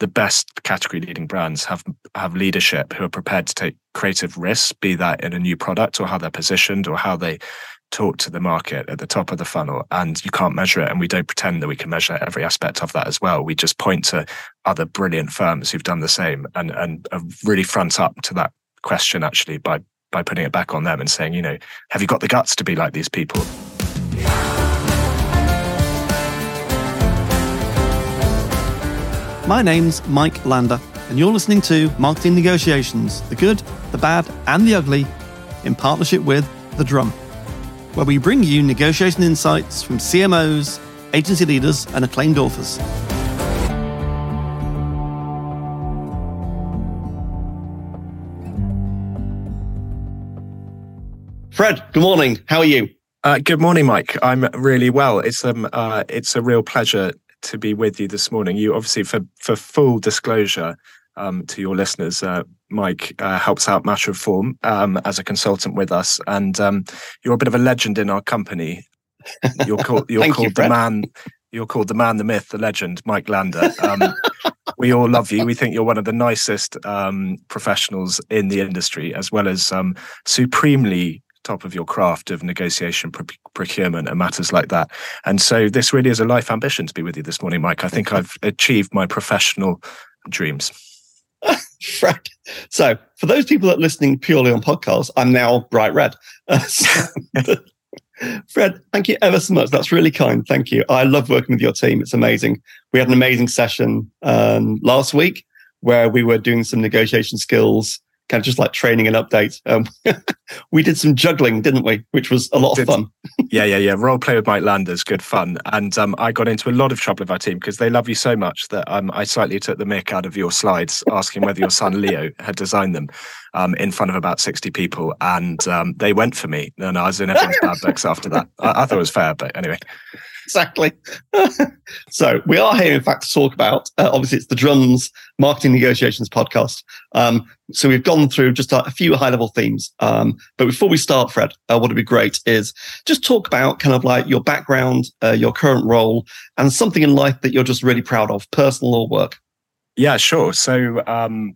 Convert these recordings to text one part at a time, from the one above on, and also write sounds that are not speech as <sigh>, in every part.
the best category leading brands have have leadership who are prepared to take creative risks, be that in a new product or how they're positioned or how they talk to the market at the top of the funnel. And you can't measure it and we don't pretend that we can measure every aspect of that as well. We just point to other brilliant firms who've done the same and and really front up to that question actually by by putting it back on them and saying you know have you got the guts to be like these people My name's Mike Lander, and you're listening to Marketing Negotiations the good, the bad, and the ugly in partnership with The Drum, where we bring you negotiation insights from CMOs, agency leaders, and acclaimed authors. Fred, good morning. How are you? Uh, good morning, Mike. I'm really well. It's um, uh, it's a real pleasure to be with you this morning. You obviously, for for full disclosure um, to your listeners, uh, Mike uh, helps out Matter of Form um, as a consultant with us, and um, you're a bit of a legend in our company. You're called <laughs> you're called you, the man. You're called the man, the myth, the legend, Mike Lander. Um, we all love you. We think you're one of the nicest um, professionals in the industry, as well as um, supremely top of your craft of negotiation, pr- procurement, and matters like that. And so this really is a life ambition to be with you this morning, Mike. I think I've achieved my professional dreams. <laughs> Fred. So, for those people that are listening purely on podcasts, I'm now bright red. <laughs> Fred, thank you ever so much. That's really kind. Thank you. I love working with your team. It's amazing. We had an amazing session um, last week where we were doing some negotiation skills kind of just like training and update. Um, <laughs> we did some juggling, didn't we? Which was a lot did, of fun. <laughs> yeah, yeah, yeah. Role play with Mike Landers, good fun. And um, I got into a lot of trouble with our team because they love you so much that um, I slightly took the mick out of your slides, asking whether your son <laughs> Leo had designed them um, in front of about 60 people. And um, they went for me. And I was in everyone's bad books after that. I, I thought it was fair, but anyway exactly. <laughs> so we are here, in fact, to talk about. Uh, obviously, it's the Drums Marketing Negotiations podcast. Um, so we've gone through just a, a few high-level themes. Um, but before we start, Fred, uh, what would be great is just talk about kind of like your background, uh, your current role, and something in life that you're just really proud of, personal or work. Yeah, sure. So. Um,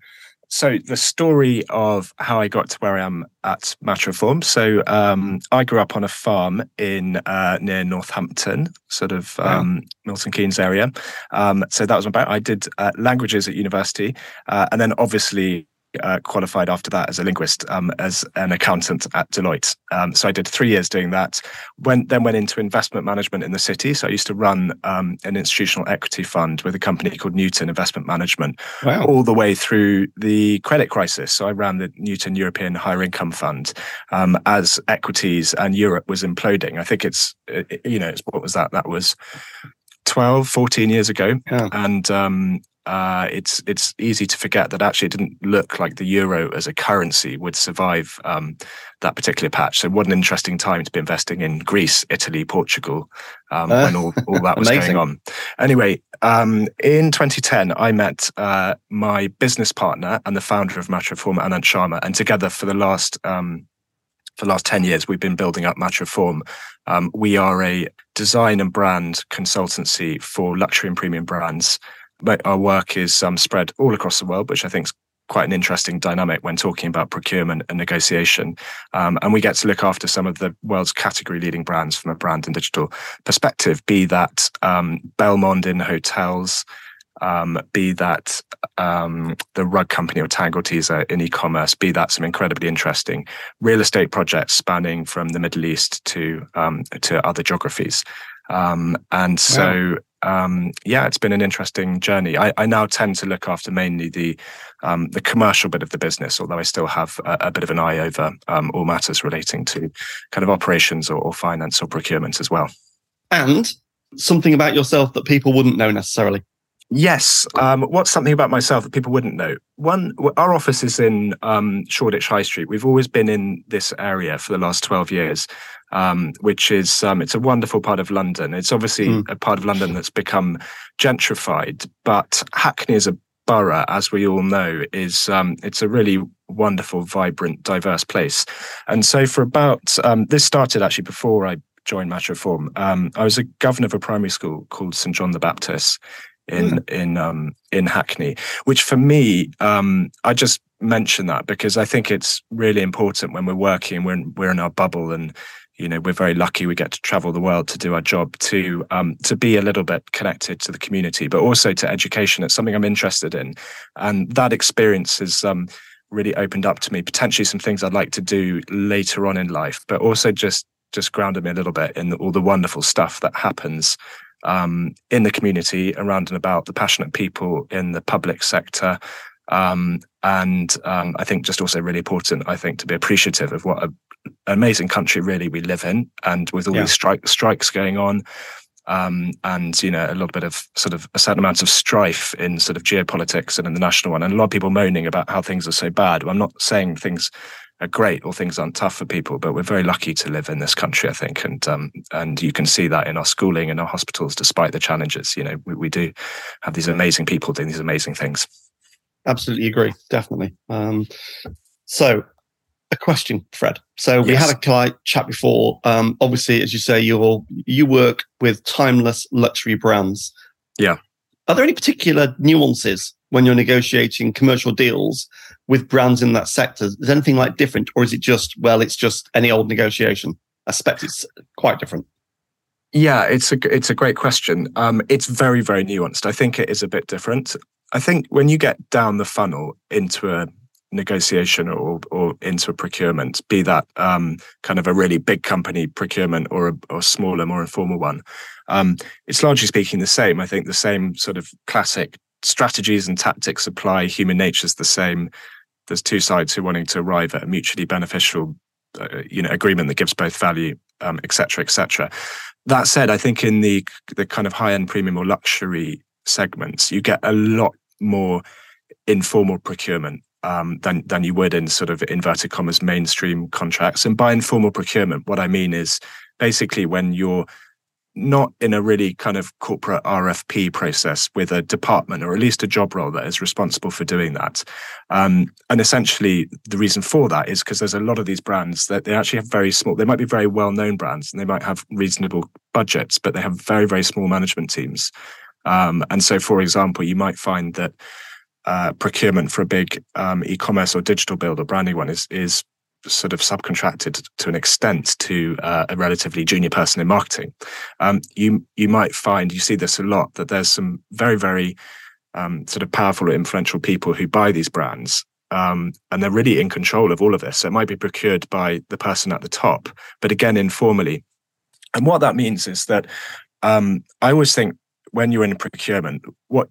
so the story of how I got to where I am at Matter of Form. So um, I grew up on a farm in uh, near Northampton, sort of wow. um, Milton Keynes area. Um, so that was about. I did uh, languages at university, uh, and then obviously uh, qualified after that as a linguist, um, as an accountant at Deloitte. Um, so I did three years doing that. Went then went into investment management in the city. So I used to run um, an institutional equity fund with a company called Newton Investment Management, wow. all the way through the credit crisis. So I ran the Newton European Higher Income Fund um, as equities and Europe was imploding. I think it's you know it's, what was that? That was 12, 14 years ago. Yeah. And um, uh, it's it's easy to forget that actually it didn't look like the euro as a currency would survive um, that particular patch. So what an interesting time to be investing in Greece, Italy, Portugal, um, uh, when all, all that was going on. Anyway, um, in 2010, I met uh, my business partner and the founder of Matter of Form, Anant Sharma, and together for the last um, for the last 10 years, we've been building up Matter of Form. Um, we are a design and brand consultancy for luxury and premium brands our work is um, spread all across the world, which I think is quite an interesting dynamic when talking about procurement and negotiation. Um, and we get to look after some of the world's category leading brands from a brand and digital perspective, be that um, Belmond in hotels, um, be that um, the rug company or Tangle Teezer in e-commerce, be that some incredibly interesting real estate projects spanning from the Middle East to um, to other geographies. Um, and so, wow. um, yeah, it's been an interesting journey. I, I, now tend to look after mainly the um, the commercial bit of the business, although I still have a, a bit of an eye over um, all matters relating to kind of operations or, or finance or procurement as well. And something about yourself that people wouldn't know necessarily. Yes. Um, what's something about myself that people wouldn't know? One, our office is in um, Shoreditch High Street. We've always been in this area for the last 12 years um, which is um, it's a wonderful part of London. It's obviously mm. a part of London that's become gentrified, but Hackney is a borough, as we all know, is um, it's a really wonderful, vibrant, diverse place. And so for about um, this started actually before I joined Matter of Form. Um, I was a governor of a primary school called St John the Baptist in mm. in um, in Hackney, which for me, um, I just mention that because I think it's really important when we're working, we're in, we're in our bubble, and you know we're very lucky we get to travel the world to do our job to um, to be a little bit connected to the community, but also to education. It's something I'm interested in, and that experience has um, really opened up to me potentially some things I'd like to do later on in life, but also just just grounded me a little bit in all the wonderful stuff that happens um, in the community around and about the passionate people in the public sector. Um, and um, I think just also really important, I think, to be appreciative of what a, an amazing country really we live in. And with all yeah. these strike, strikes going on, um, and you know a little bit of sort of a certain amount of strife in sort of geopolitics and in the national one, and a lot of people moaning about how things are so bad. I'm not saying things are great or things aren't tough for people, but we're very lucky to live in this country, I think, and um, and you can see that in our schooling and our hospitals, despite the challenges. You know, we, we do have these amazing people doing these amazing things. Absolutely agree, definitely. Um, so, a question, Fred. So we had a chat before. Um, obviously, as you say, you you work with timeless luxury brands. Yeah. Are there any particular nuances when you're negotiating commercial deals with brands in that sector? Is anything like different, or is it just well, it's just any old negotiation? I expect it's quite different. Yeah, it's a it's a great question. Um, it's very very nuanced. I think it is a bit different. I think when you get down the funnel into a negotiation or or into a procurement, be that um, kind of a really big company procurement or a or smaller, more informal one, um, it's largely speaking the same. I think the same sort of classic strategies and tactics apply. Human nature is the same. There's two sides who are wanting to arrive at a mutually beneficial, uh, you know, agreement that gives both value, um, et cetera, et cetera. That said, I think in the the kind of high end premium or luxury segments, you get a lot more informal procurement um, than than you would in sort of inverted commas mainstream contracts. And by informal procurement, what I mean is basically when you're not in a really kind of corporate RFP process with a department or at least a job role that is responsible for doing that. Um, and essentially, the reason for that is because there's a lot of these brands that they actually have very small, they might be very well known brands and they might have reasonable budgets, but they have very, very small management teams. Um, and so, for example, you might find that uh, procurement for a big um, e-commerce or digital build or branding one is is sort of subcontracted to an extent to uh, a relatively junior person in marketing. Um, you you might find you see this a lot that there's some very very um, sort of powerful or influential people who buy these brands. Um, and they're really in control of all of this. So it might be procured by the person at the top, but again, informally. And what that means is that um, I always think when you're in procurement, what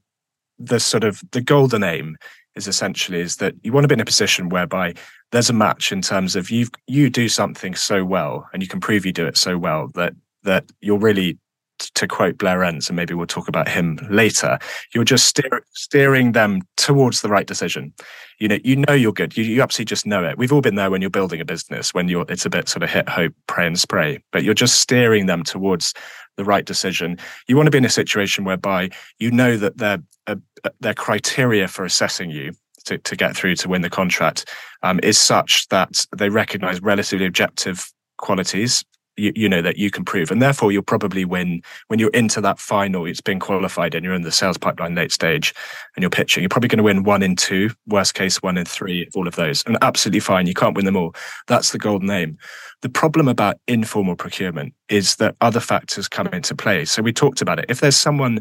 the sort of the golden aim is essentially is that you want to be in a position whereby there's a match in terms of you you do something so well and you can prove you do it so well that that you're really to quote Blair Enns, and maybe we'll talk about him later, you're just steer, steering them towards the right decision. You know, you know you're good. You, you absolutely just know it. We've all been there when you're building a business, when you're it's a bit sort of hit, hope, pray, and spray, but you're just steering them towards the right decision. You want to be in a situation whereby you know that their uh, their criteria for assessing you to, to get through to win the contract um, is such that they recognize relatively objective qualities you, you, know that you can prove and therefore you'll probably win when you're into that final it's been qualified and you're in the sales pipeline late stage and you're pitching you're probably going to win one in two worst case one in three all of those and absolutely fine you can't win them all that's the golden aim the problem about informal procurement is that other factors come into play. So we talked about it. If there's someone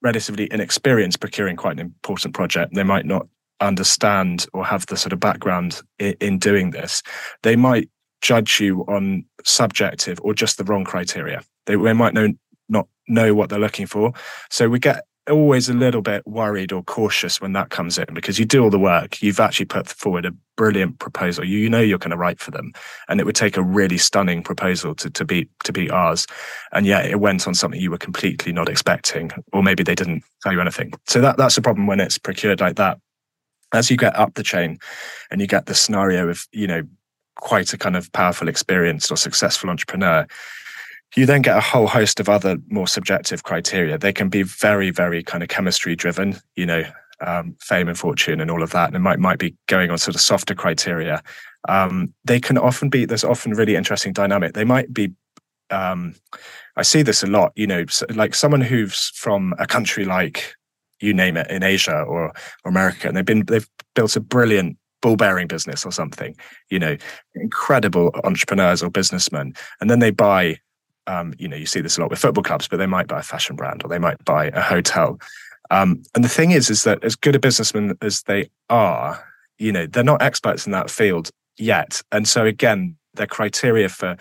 relatively inexperienced procuring quite an important project, they might not understand or have the sort of background in, in doing this. They might judge you on subjective or just the wrong criteria. They, they might know not know what they're looking for. So we get always a little bit worried or cautious when that comes in because you do all the work. You've actually put forward a brilliant proposal. You, you know you're going to write for them, and it would take a really stunning proposal to to beat to beat ours. And yet it went on something you were completely not expecting, or maybe they didn't tell you anything. So that that's a problem when it's procured like that. As you get up the chain, and you get the scenario of you know quite a kind of powerful, experienced or successful entrepreneur you then get a whole host of other more subjective criteria. They can be very, very kind of chemistry driven, you know, um, fame and fortune and all of that. And it might might be going on sort of softer criteria. Um, they can often be there's often really interesting dynamic. They might be um, I see this a lot. You know, like someone who's from a country like you name it in Asia or, or America, and they've been they've built a brilliant ball bearing business or something. You know, incredible entrepreneurs or businessmen, and then they buy. Um, you know, you see this a lot with football clubs, but they might buy a fashion brand or they might buy a hotel. Um, and the thing is, is that as good a businessman as they are, you know, they're not experts in that field yet. And so again, their criteria for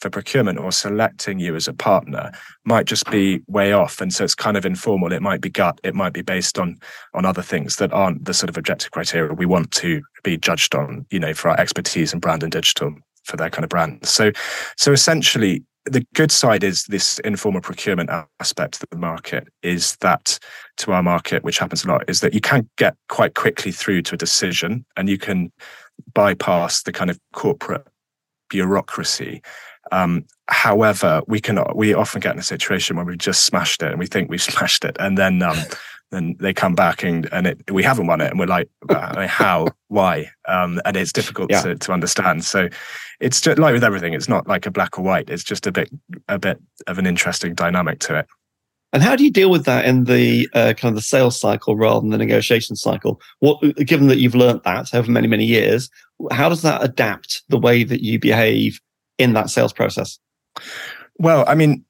for procurement or selecting you as a partner might just be way off. And so it's kind of informal. It might be gut. It might be based on on other things that aren't the sort of objective criteria we want to be judged on you know for our expertise in brand and digital for their kind of brand. So so essentially the good side is this informal procurement aspect of the market is that to our market which happens a lot is that you can get quite quickly through to a decision and you can bypass the kind of corporate bureaucracy. Um, however, we can we often get in a situation where we've just smashed it and we think we've <laughs> smashed it, and then um, then they come back and and it, we haven't won it, and we're like, uh, how, why? Um, and it's difficult yeah. to, to understand. So it's just like with everything, it's not like a black or white. It's just a bit a bit of an interesting dynamic to it. And how do you deal with that in the uh, kind of the sales cycle rather than the negotiation cycle? What, given that you've learned that over many many years, how does that adapt the way that you behave in that sales process? Well, I mean,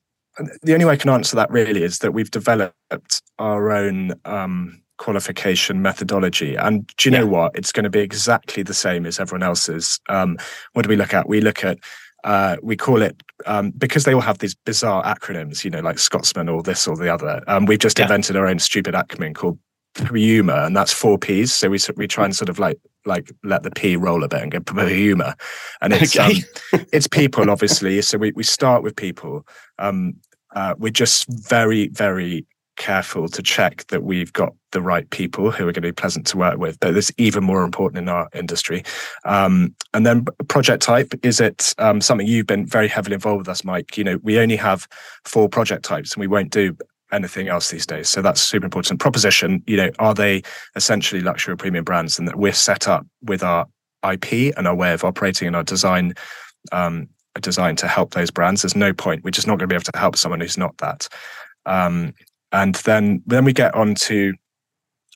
the only way I can answer that really is that we've developed our own um, qualification methodology. And do you yeah. know what? It's going to be exactly the same as everyone else's. Um, what do we look at? We look at uh, we call it um, because they all have these bizarre acronyms, you know, like Scotsman or this or the other. Um, we've just yeah. invented our own stupid acronym called Puma, and that's four P's. So we we try and sort of like like let the P roll a bit and go Puma, and it's okay. um, it's people obviously. So we we start with people. Um, uh, we're just very very careful to check that we've got the right people who are going to be pleasant to work with. But it's even more important in our industry. Um, and then project type is it um, something you've been very heavily involved with us, Mike? You know, we only have four project types, and we won't do anything else these days. So that's super important. Proposition, you know, are they essentially luxury premium brands, and that we're set up with our IP and our way of operating and our design. Um, designed to help those brands. There's no point. We're just not going to be able to help someone who's not that. Um, and then then we get on to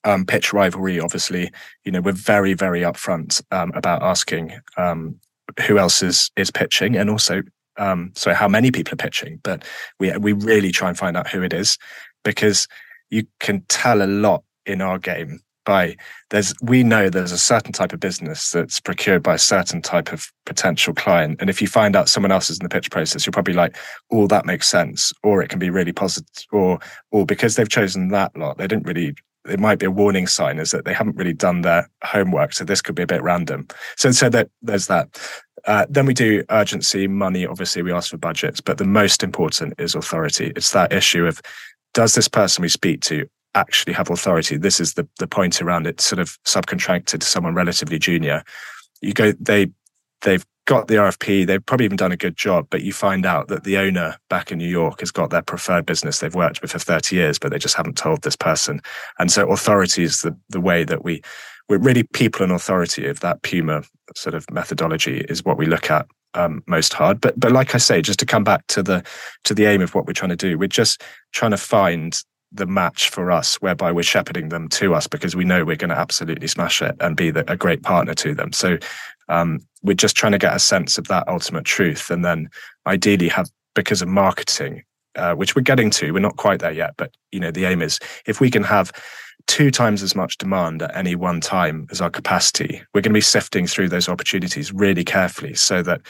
um, pitch rivalry. Obviously, you know we're very very upfront um, about asking um, who else is is pitching, and also um, so how many people are pitching. But we we really try and find out who it is because you can tell a lot in our game by there's we know there's a certain type of business that's procured by a certain type of potential client and if you find out someone else is in the pitch process you're probably like oh that makes sense or it can be really positive or or because they've chosen that lot they didn't really it might be a warning sign is that they haven't really done their homework so this could be a bit random so so that there's that uh, then we do urgency money obviously we ask for budgets but the most important is authority it's that issue of does this person we speak to actually have authority. This is the the point around it, sort of subcontracted to someone relatively junior. You go, they they've got the RFP, they've probably even done a good job, but you find out that the owner back in New York has got their preferred business they've worked with for 30 years, but they just haven't told this person. And so authority is the the way that we we're really people and authority of that Puma sort of methodology is what we look at um, most hard. But but like I say, just to come back to the to the aim of what we're trying to do, we're just trying to find the match for us, whereby we're shepherding them to us because we know we're going to absolutely smash it and be the, a great partner to them. So um, we're just trying to get a sense of that ultimate truth, and then ideally have because of marketing, uh, which we're getting to. We're not quite there yet, but you know the aim is if we can have two times as much demand at any one time as our capacity, we're going to be sifting through those opportunities really carefully so that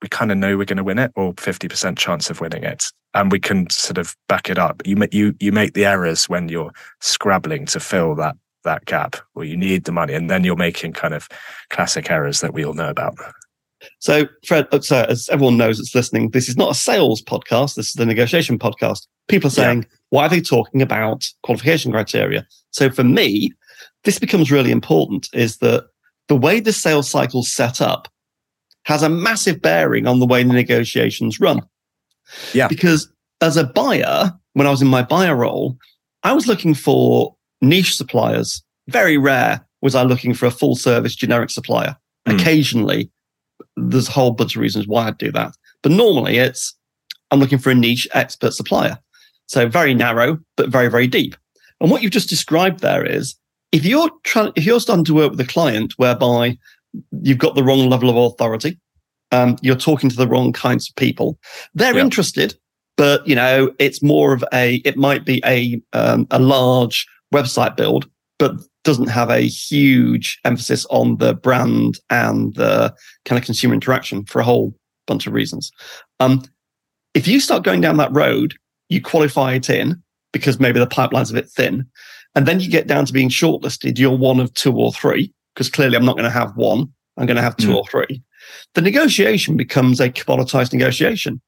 we kind of know we're going to win it or 50% chance of winning it and we can sort of back it up. You you you make the errors when you're scrabbling to fill that that gap or you need the money and then you're making kind of classic errors that we all know about. So fred uh, so as everyone knows that's listening this is not a sales podcast this is the negotiation podcast. People are saying yeah. why are they talking about qualification criteria so for me this becomes really important is that the way the sales cycle set up has a massive bearing on the way the negotiations run. Yeah. Because as a buyer, when I was in my buyer role, I was looking for niche suppliers. Very rare was I looking for a full service generic supplier. Mm. Occasionally, there's a whole bunch of reasons why I'd do that. But normally it's I'm looking for a niche expert supplier. So very narrow, but very, very deep. And what you've just described there is if you're trying, if you're starting to work with a client whereby you've got the wrong level of authority, um, you're talking to the wrong kinds of people, they're yep. interested, but you know, it's more of a, it might be a, um, a large website build, but doesn't have a huge emphasis on the brand and the kind of consumer interaction for a whole bunch of reasons. Um, if you start going down that road, you qualify it in because maybe the pipeline's a bit thin. And then you get down to being shortlisted. You're one of two or three, because clearly I'm not going to have one. I'm going to have two mm. or three. The negotiation becomes a commoditized negotiation.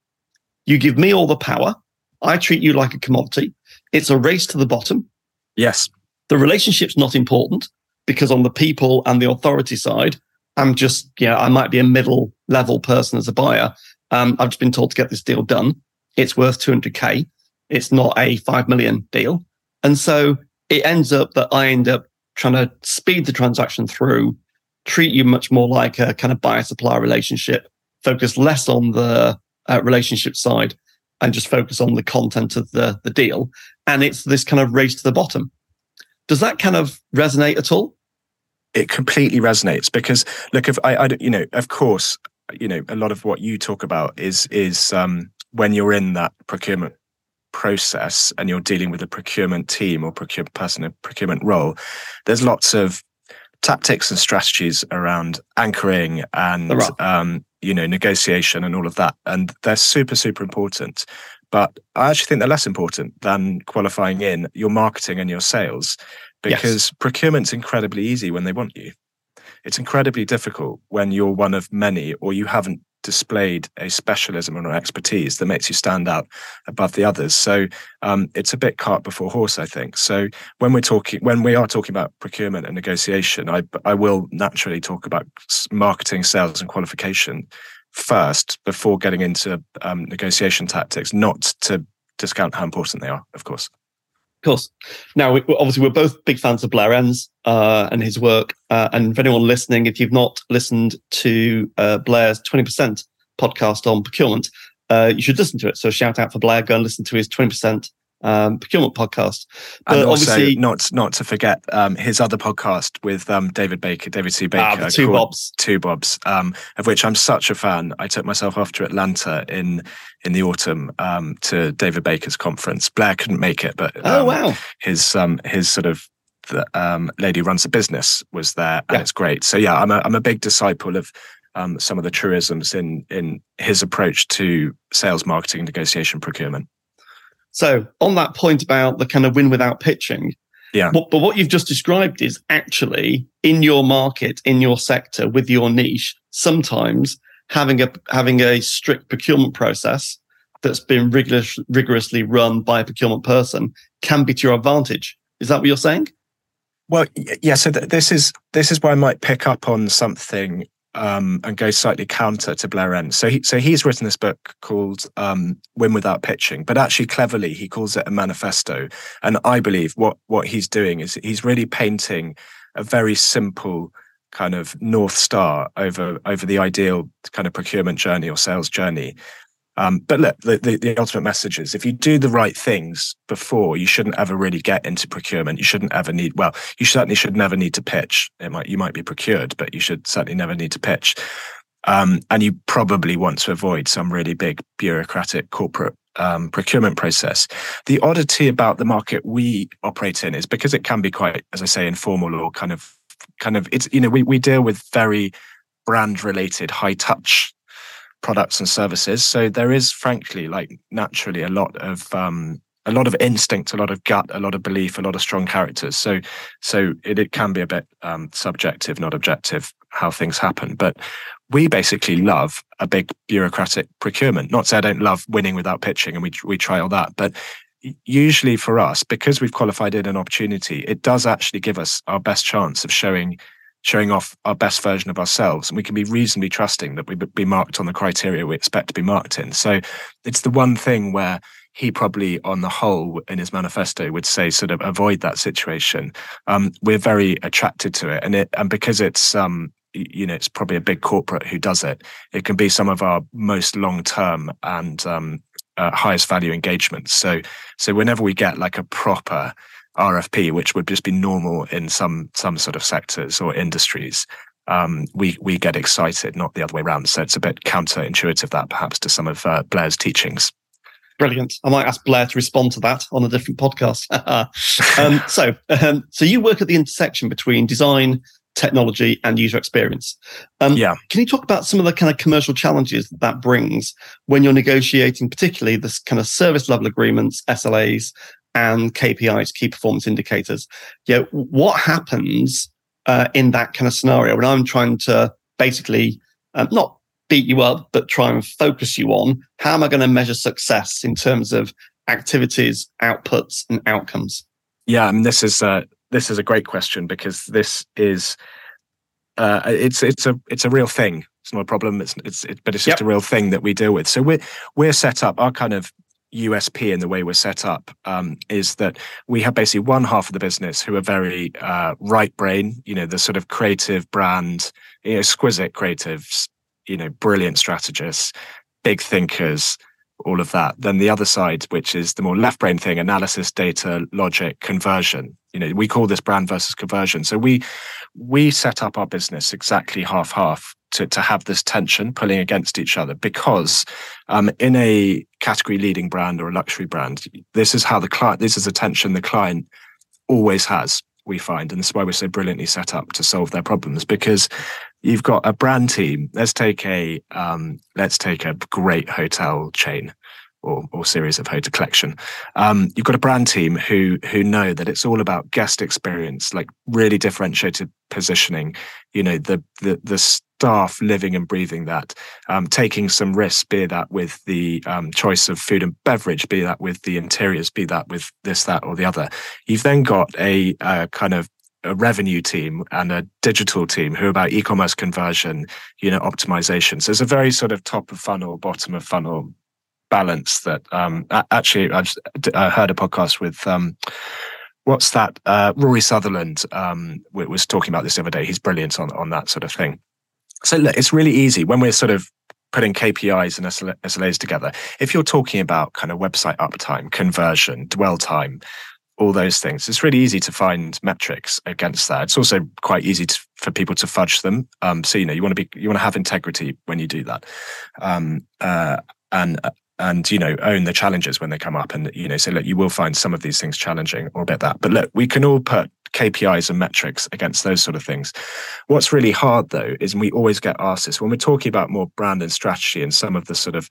You give me all the power. I treat you like a commodity. It's a race to the bottom. Yes. The relationship's not important because on the people and the authority side, I'm just, yeah, I might be a middle level person as a buyer. Um, I've just been told to get this deal done. It's worth 200K. It's not a 5 million deal. And so it ends up that I end up trying to speed the transaction through, treat you much more like a kind of buyer supplier relationship, focus less on the uh, relationship side and just focus on the content of the, the deal. And it's this kind of race to the bottom. Does that kind of resonate at all? It completely resonates because look, if I, I you know, of course, you know, a lot of what you talk about is is um, when you're in that procurement process and you're dealing with a procurement team or procurement person in procurement role, there's lots of tactics and strategies around anchoring and um, you know negotiation and all of that, and they're super super important. But I actually think they're less important than qualifying in your marketing and your sales because yes. procurement's incredibly easy when they want you. It's incredibly difficult when you're one of many or you haven't displayed a specialism or an expertise that makes you stand out above the others. So um, it's a bit cart before horse, I think. So when we're talking, when we are talking about procurement and negotiation, I I will naturally talk about marketing, sales, and qualification first before getting into um, negotiation tactics. Not to discount how important they are, of course. Of course. Now, we, obviously, we're both big fans of Blair Enns uh, and his work. Uh, and for anyone listening, if you've not listened to uh, Blair's 20% podcast on procurement, uh, you should listen to it. So, shout out for Blair. Go and listen to his 20% um, procurement podcast. But and also, not not to forget um, his other podcast with um, David Baker, David C. Ah, Baker, ah, two Bobs, two Bobs, um, of which I'm such a fan. I took myself off to Atlanta in in the autumn um, to David Baker's conference. Blair couldn't make it, but oh um, wow, his his sort of the lady runs a business was there, and yeah. it's great. So yeah, I'm a I'm a big disciple of um, some of the truisms in in his approach to sales, marketing, negotiation, procurement. So on that point about the kind of win without pitching, yeah. But, but what you've just described is actually in your market, in your sector, with your niche, sometimes having a having a strict procurement process that's been rigorous, rigorously run by a procurement person can be to your advantage. Is that what you're saying? Well, yeah. So th- this is this is where I might pick up on something um, and go slightly counter to Blair Enns. So he, so he's written this book called um, "Win Without Pitching," but actually cleverly he calls it a manifesto. And I believe what what he's doing is he's really painting a very simple kind of north star over over the ideal kind of procurement journey or sales journey um, but look, the, the, the, ultimate message is if you do the right things before, you shouldn't ever really get into procurement. You shouldn't ever need, well, you certainly should never need to pitch. It might, you might be procured, but you should certainly never need to pitch. Um, and you probably want to avoid some really big bureaucratic corporate um, procurement process. The oddity about the market we operate in is because it can be quite, as I say, informal or kind of, kind of, it's, you know, we, we deal with very brand related high touch products and services. So there is, frankly, like naturally, a lot of um, a lot of instinct, a lot of gut, a lot of belief, a lot of strong characters. So so it, it can be a bit um, subjective, not objective, how things happen. But we basically love a big bureaucratic procurement. Not say I don't love winning without pitching, and we we try all that, but usually for us, because we've qualified in an opportunity, it does actually give us our best chance of showing showing off our best version of ourselves. And we can be reasonably trusting that we be marked on the criteria we expect to be marked in. So it's the one thing where he probably, on the whole, in his manifesto, would say sort of avoid that situation. Um, we're very attracted to it, and it and because it's um, you know it's probably a big corporate who does it. It can be some of our most long term and um, uh, highest value engagements. So so whenever we get like a proper RFP, which would just be normal in some some sort of sectors or industries, um, we we get excited, not the other way around. So it's a bit counterintuitive that perhaps to some of uh, Blair's teachings. Brilliant. I might ask Blair to respond to that on a different podcast. <laughs> um, so, um, so you work at the intersection between design, technology, and user experience. Um, yeah. Can you talk about some of the kind of commercial challenges that, that brings when you're negotiating, particularly this kind of service level agreements, SLAs, and KPIs, key performance indicators? Yeah. what happens uh, in that kind of scenario when I'm trying to basically um, not beat you up, but try and focus you on how am I going to measure success in terms of activities, outputs, and outcomes? Yeah, I mean, this is a this is a great question because this is uh, it's it's a it's a real thing. It's not a problem. It's it's it, but it's just yep. a real thing that we deal with. So we're we're set up. Our kind of USP in the way we're set up um, is that we have basically one half of the business who are very uh, right brain, you know, the sort of creative brand, you know, exquisite creatives, you know, brilliant strategists, big thinkers, all of that. Then the other side, which is the more left brain thing, analysis, data, logic, conversion. You know, we call this brand versus conversion. So we we set up our business exactly half half to, to have this tension pulling against each other because um, in a category leading brand or a luxury brand, this is how the client, this is a tension the client always has we find. And this is why we're so brilliantly set up to solve their problems because you've got a brand team. Let's take a um, let's take a great hotel chain or, or series of hotel collection. Um, you've got a brand team who who know that it's all about guest experience, like really differentiated positioning. You know, the the the staff living and breathing that, um, taking some risks, be that with the um, choice of food and beverage, be that with the interiors, be that with this, that, or the other. You've then got a, a kind of a revenue team and a digital team who are about e-commerce conversion, you know, optimization. So it's a very sort of top of funnel, bottom of funnel balance that um, actually I've I heard a podcast with um, what's that uh, Rory Sutherland um, was talking about this the other day. He's brilliant on on that sort of thing. So look, it's really easy when we're sort of putting KPIs and SLAs together. If you're talking about kind of website uptime, conversion, dwell time, all those things, it's really easy to find metrics against that. It's also quite easy to, for people to fudge them. Um, so you know you want to be you want to have integrity when you do that, um, uh, and and you know own the challenges when they come up and you know say look you will find some of these things challenging or a bit that but look we can all put KPIs and metrics against those sort of things. What's really hard though is we always get asked this when we're talking about more brand and strategy and some of the sort of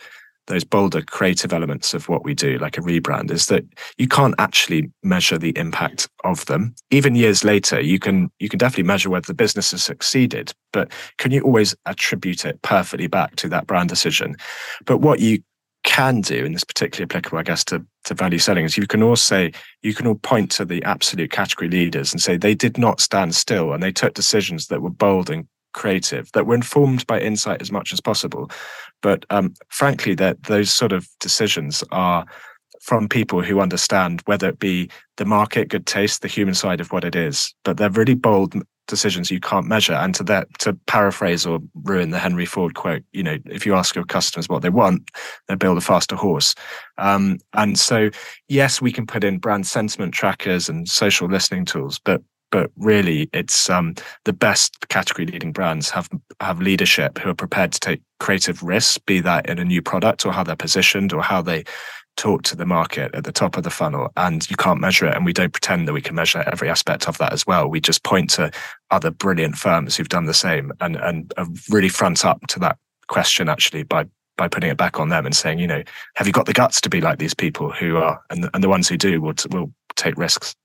those bolder creative elements of what we do, like a rebrand, is that you can't actually measure the impact of them. Even years later, you can you can definitely measure whether the business has succeeded, but can you always attribute it perfectly back to that brand decision? But what you can do, and this particularly applicable, I guess, to, to value selling, is you can all say, you can all point to the absolute category leaders and say they did not stand still and they took decisions that were bold and creative, that were informed by insight as much as possible. But um, frankly, that those sort of decisions are from people who understand whether it be the market, good taste, the human side of what it is. But they're really bold decisions you can't measure. And to that, to paraphrase or ruin the Henry Ford quote, you know, if you ask your customers what they want, they build a faster horse. Um, and so, yes, we can put in brand sentiment trackers and social listening tools, but but really it's um, the best category leading brands have have leadership who are prepared to take creative risks be that in a new product or how they're positioned or how they talk to the market at the top of the funnel and you can't measure it and we don't pretend that we can measure every aspect of that as well. We just point to other brilliant firms who've done the same and and really front up to that question actually by by putting it back on them and saying you know have you got the guts to be like these people who are? And the, and the ones who do will will take risks.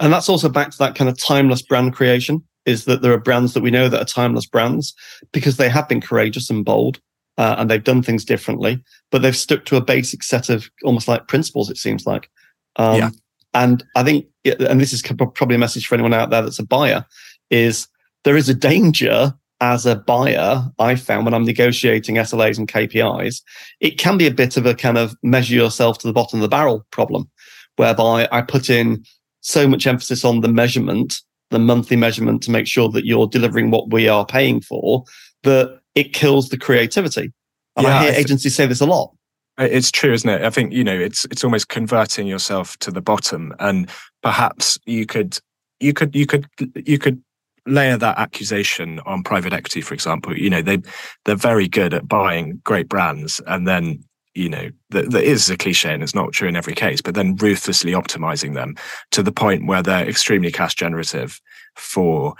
And that's also back to that kind of timeless brand creation is that there are brands that we know that are timeless brands because they have been courageous and bold uh, and they've done things differently, but they've stuck to a basic set of almost like principles, it seems like. Um, yeah. And I think, and this is probably a message for anyone out there that's a buyer, is there is a danger as a buyer, I found when I'm negotiating SLAs and KPIs, it can be a bit of a kind of measure yourself to the bottom of the barrel problem, whereby I put in so much emphasis on the measurement, the monthly measurement to make sure that you're delivering what we are paying for, that it kills the creativity. And yeah, I hear I th- agencies say this a lot. It's true, isn't it? I think you know it's it's almost converting yourself to the bottom, and perhaps you could you could you could you could layer that accusation on private equity, for example. You know they they're very good at buying great brands, and then you know that, that is a cliche and it's not true in every case, but then ruthlessly optimizing them to the point where they're extremely cash generative for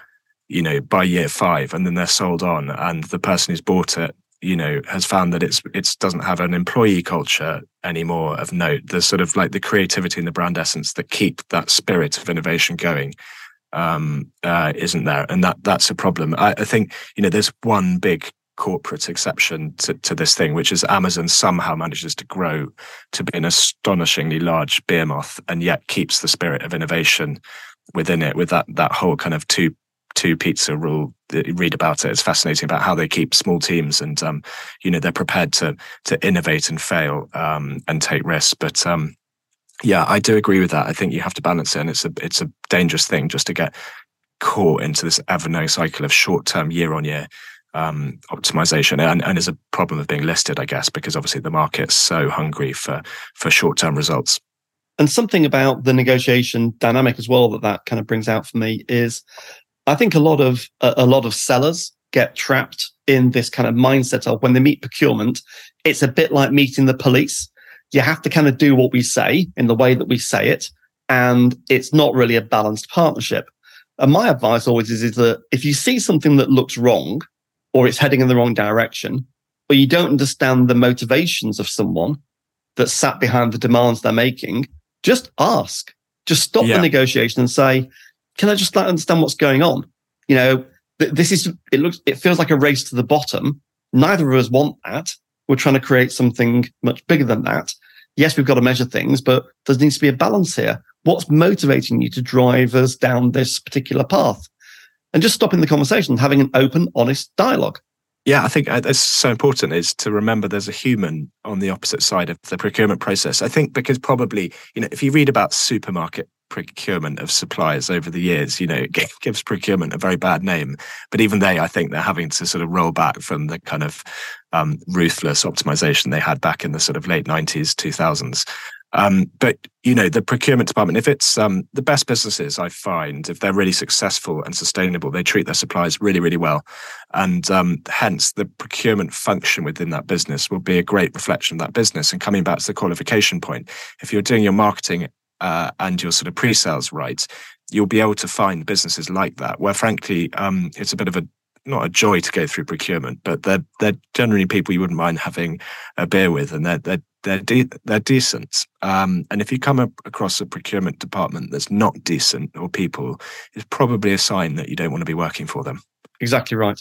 you know by year five, and then they're sold on, and the person who's bought it you know has found that it's it's doesn't have an employee culture anymore of note. There's sort of like the creativity and the brand essence that keep that spirit of innovation going um uh, isn't there. And that that's a problem. I, I, think you know there's one big corporate exception to, to this thing which is amazon somehow manages to grow to be an astonishingly large behemoth and yet keeps the spirit of innovation within it with that that whole kind of two two pizza rule read about it. It's fascinating about how they keep small teams and um, you know they're prepared to to innovate and fail um, and take risks. But um, yeah i do agree with that. I think you have to balance it and it's a it's a dangerous thing just to get caught into this ever known cycle of short term year on year um, optimization. And, and is a problem of being listed i guess because obviously the market's so hungry for for short term results. And something about the negotiation dynamic as well that that kind of brings out for me is I think a lot of a, a lot of sellers get trapped in this kind of mindset of when they meet procurement, it's a bit like meeting the police. You have to kind of do what we say in the way that we say it. And it's not really a balanced partnership. And my advice always is, is that if you see something that looks wrong or it's heading in the wrong direction, or you don't understand the motivations of someone that sat behind the demands they're making, just ask. Just stop yeah. the negotiation and say, can I just understand what's going on? You know, this is, it looks, it feels like a race to the bottom. Neither of us want that. We're trying to create something much bigger than that. Yes, we've got to measure things, but there needs to be a balance here. What's motivating you to drive us down this particular path? And just stopping the conversation, having an open, honest dialogue. Yeah, I think that's uh, so important is to remember there's a human on the opposite side of the procurement process. I think because probably, you know, if you read about supermarket procurement of suppliers over the years. You know, it gives procurement a very bad name. But even they, I think they're having to sort of roll back from the kind of um, ruthless optimization they had back in the sort of late 90s, 2000s. Um, but you know, the procurement department, if it's um, the best businesses, I find if they're really successful and sustainable, they treat their suppliers really, really well, and um, hence the procurement function within that business will be a great reflection of that business. And coming back to the qualification point, if you're doing your marketing uh, and your sort of pre-sales right, you'll be able to find businesses like that where, frankly, um, it's a bit of a not a joy to go through procurement, but they're they're generally people you wouldn't mind having a beer with, and they're they're they're de- they're decent. Um, and if you come across a procurement department that's not decent or people, it's probably a sign that you don't want to be working for them. Exactly right.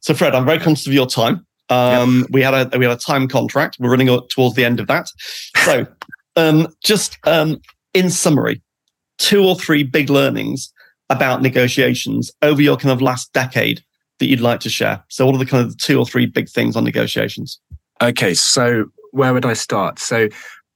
So, Fred, I'm very conscious of your time. Um, yep. We had a we had a time contract. We're running towards the end of that. So, <laughs> um, just um, in summary, two or three big learnings about negotiations over your kind of last decade that you'd like to share? So, what are the kind of two or three big things on negotiations? Okay, so where would I start? So,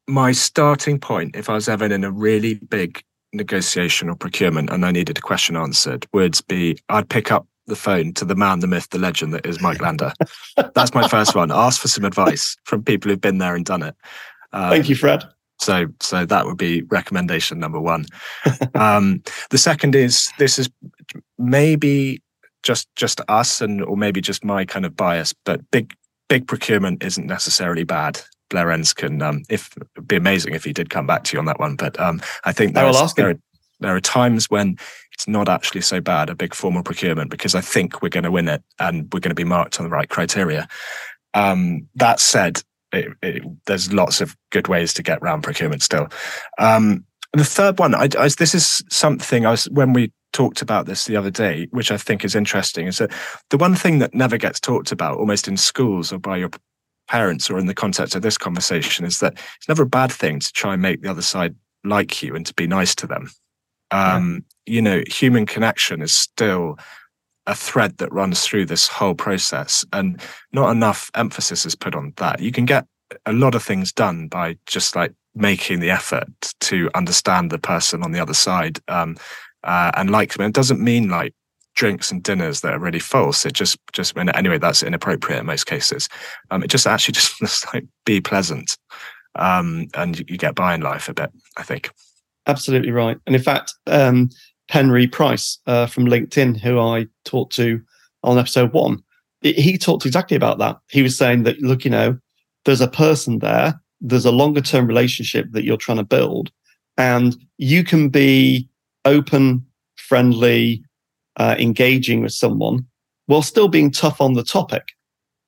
my starting point, if I was ever in a really big negotiation or procurement and I needed a question answered, would be I'd pick up the phone to the man, the myth, the legend that is Mike Lander. <laughs> That's my first one. Ask for some advice from people who've been there and done it. Um, Thank you, Fred. So, so that would be recommendation number one. <laughs> um, the second is this is maybe just just us and or maybe just my kind of bias, but big big procurement isn't necessarily bad. Blair Enns can um, if it'd be amazing if he did come back to you on that one. But um, I think there, is, there, are, there are times when it's not actually so bad a big formal procurement because I think we're going to win it and we're going to be marked on the right criteria. Um, that said, it, it, there's lots of good ways to get around procurement still. Um, the third one, I, I, this is something I was when we talked about this the other day, which I think is interesting, is that the one thing that never gets talked about, almost in schools or by your parents or in the context of this conversation, is that it's never a bad thing to try and make the other side like you and to be nice to them. Um, yeah. You know, human connection is still a thread that runs through this whole process and not enough emphasis is put on that you can get a lot of things done by just like making the effort to understand the person on the other side um, uh, and like them it doesn't mean like drinks and dinners that are really false. It just just anyway, that's inappropriate in most cases. Um, it just actually <laughs> just, just like be pleasant, um, and you, you get by in life a bit. I think. Absolutely right. And in fact, um, Henry Price uh, from LinkedIn, who I talked to on episode one, he talked exactly about that. He was saying that look, you know, there's a person there, there's a longer term relationship that you're trying to build, and you can be open, friendly, uh, engaging with someone while still being tough on the topic.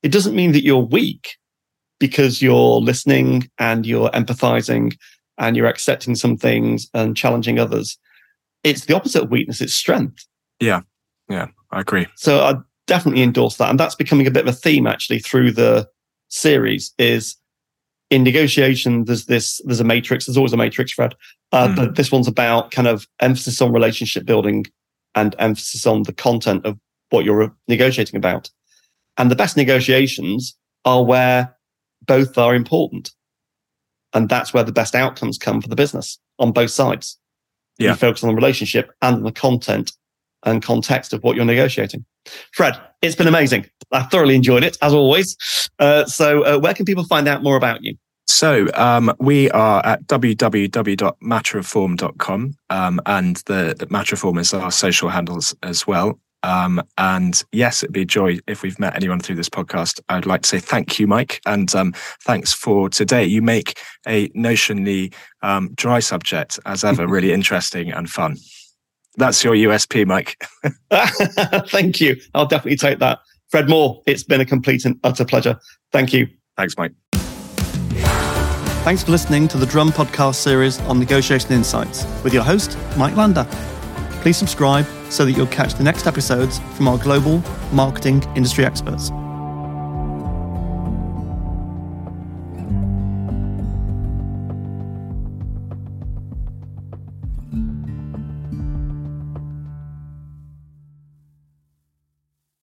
It doesn't mean that you're weak because you're listening and you're empathizing and you're accepting some things and challenging others. It's the opposite of weakness, it's strength. Yeah. Yeah, I agree. So I definitely endorse that. And that's becoming a bit of a theme actually through the series is in negotiation, there's this, there's a matrix, there's always a matrix, Fred. Uh, mm. But this one's about kind of emphasis on relationship building and emphasis on the content of what you're negotiating about. And the best negotiations are where both are important. And that's where the best outcomes come for the business on both sides. Yeah. You focus on the relationship and the content and context of what you're negotiating. Fred, it's been amazing. I thoroughly enjoyed it, as always. Uh, so, uh, where can people find out more about you? So um, we are at www.matterofform.com um, and the, the Matterform is our social handles as well. Um, and yes, it'd be a joy if we've met anyone through this podcast. I'd like to say thank you, Mike, and um, thanks for today. You make a notionally um, dry subject, as ever, really <laughs> interesting and fun. That's your USP, Mike. <laughs> <laughs> thank you. I'll definitely take that. Fred Moore, it's been a complete and utter pleasure. Thank you. Thanks, Mike. Thanks for listening to the Drum podcast series on negotiation insights with your host, Mike Lander. Please subscribe so that you'll catch the next episodes from our global marketing industry experts.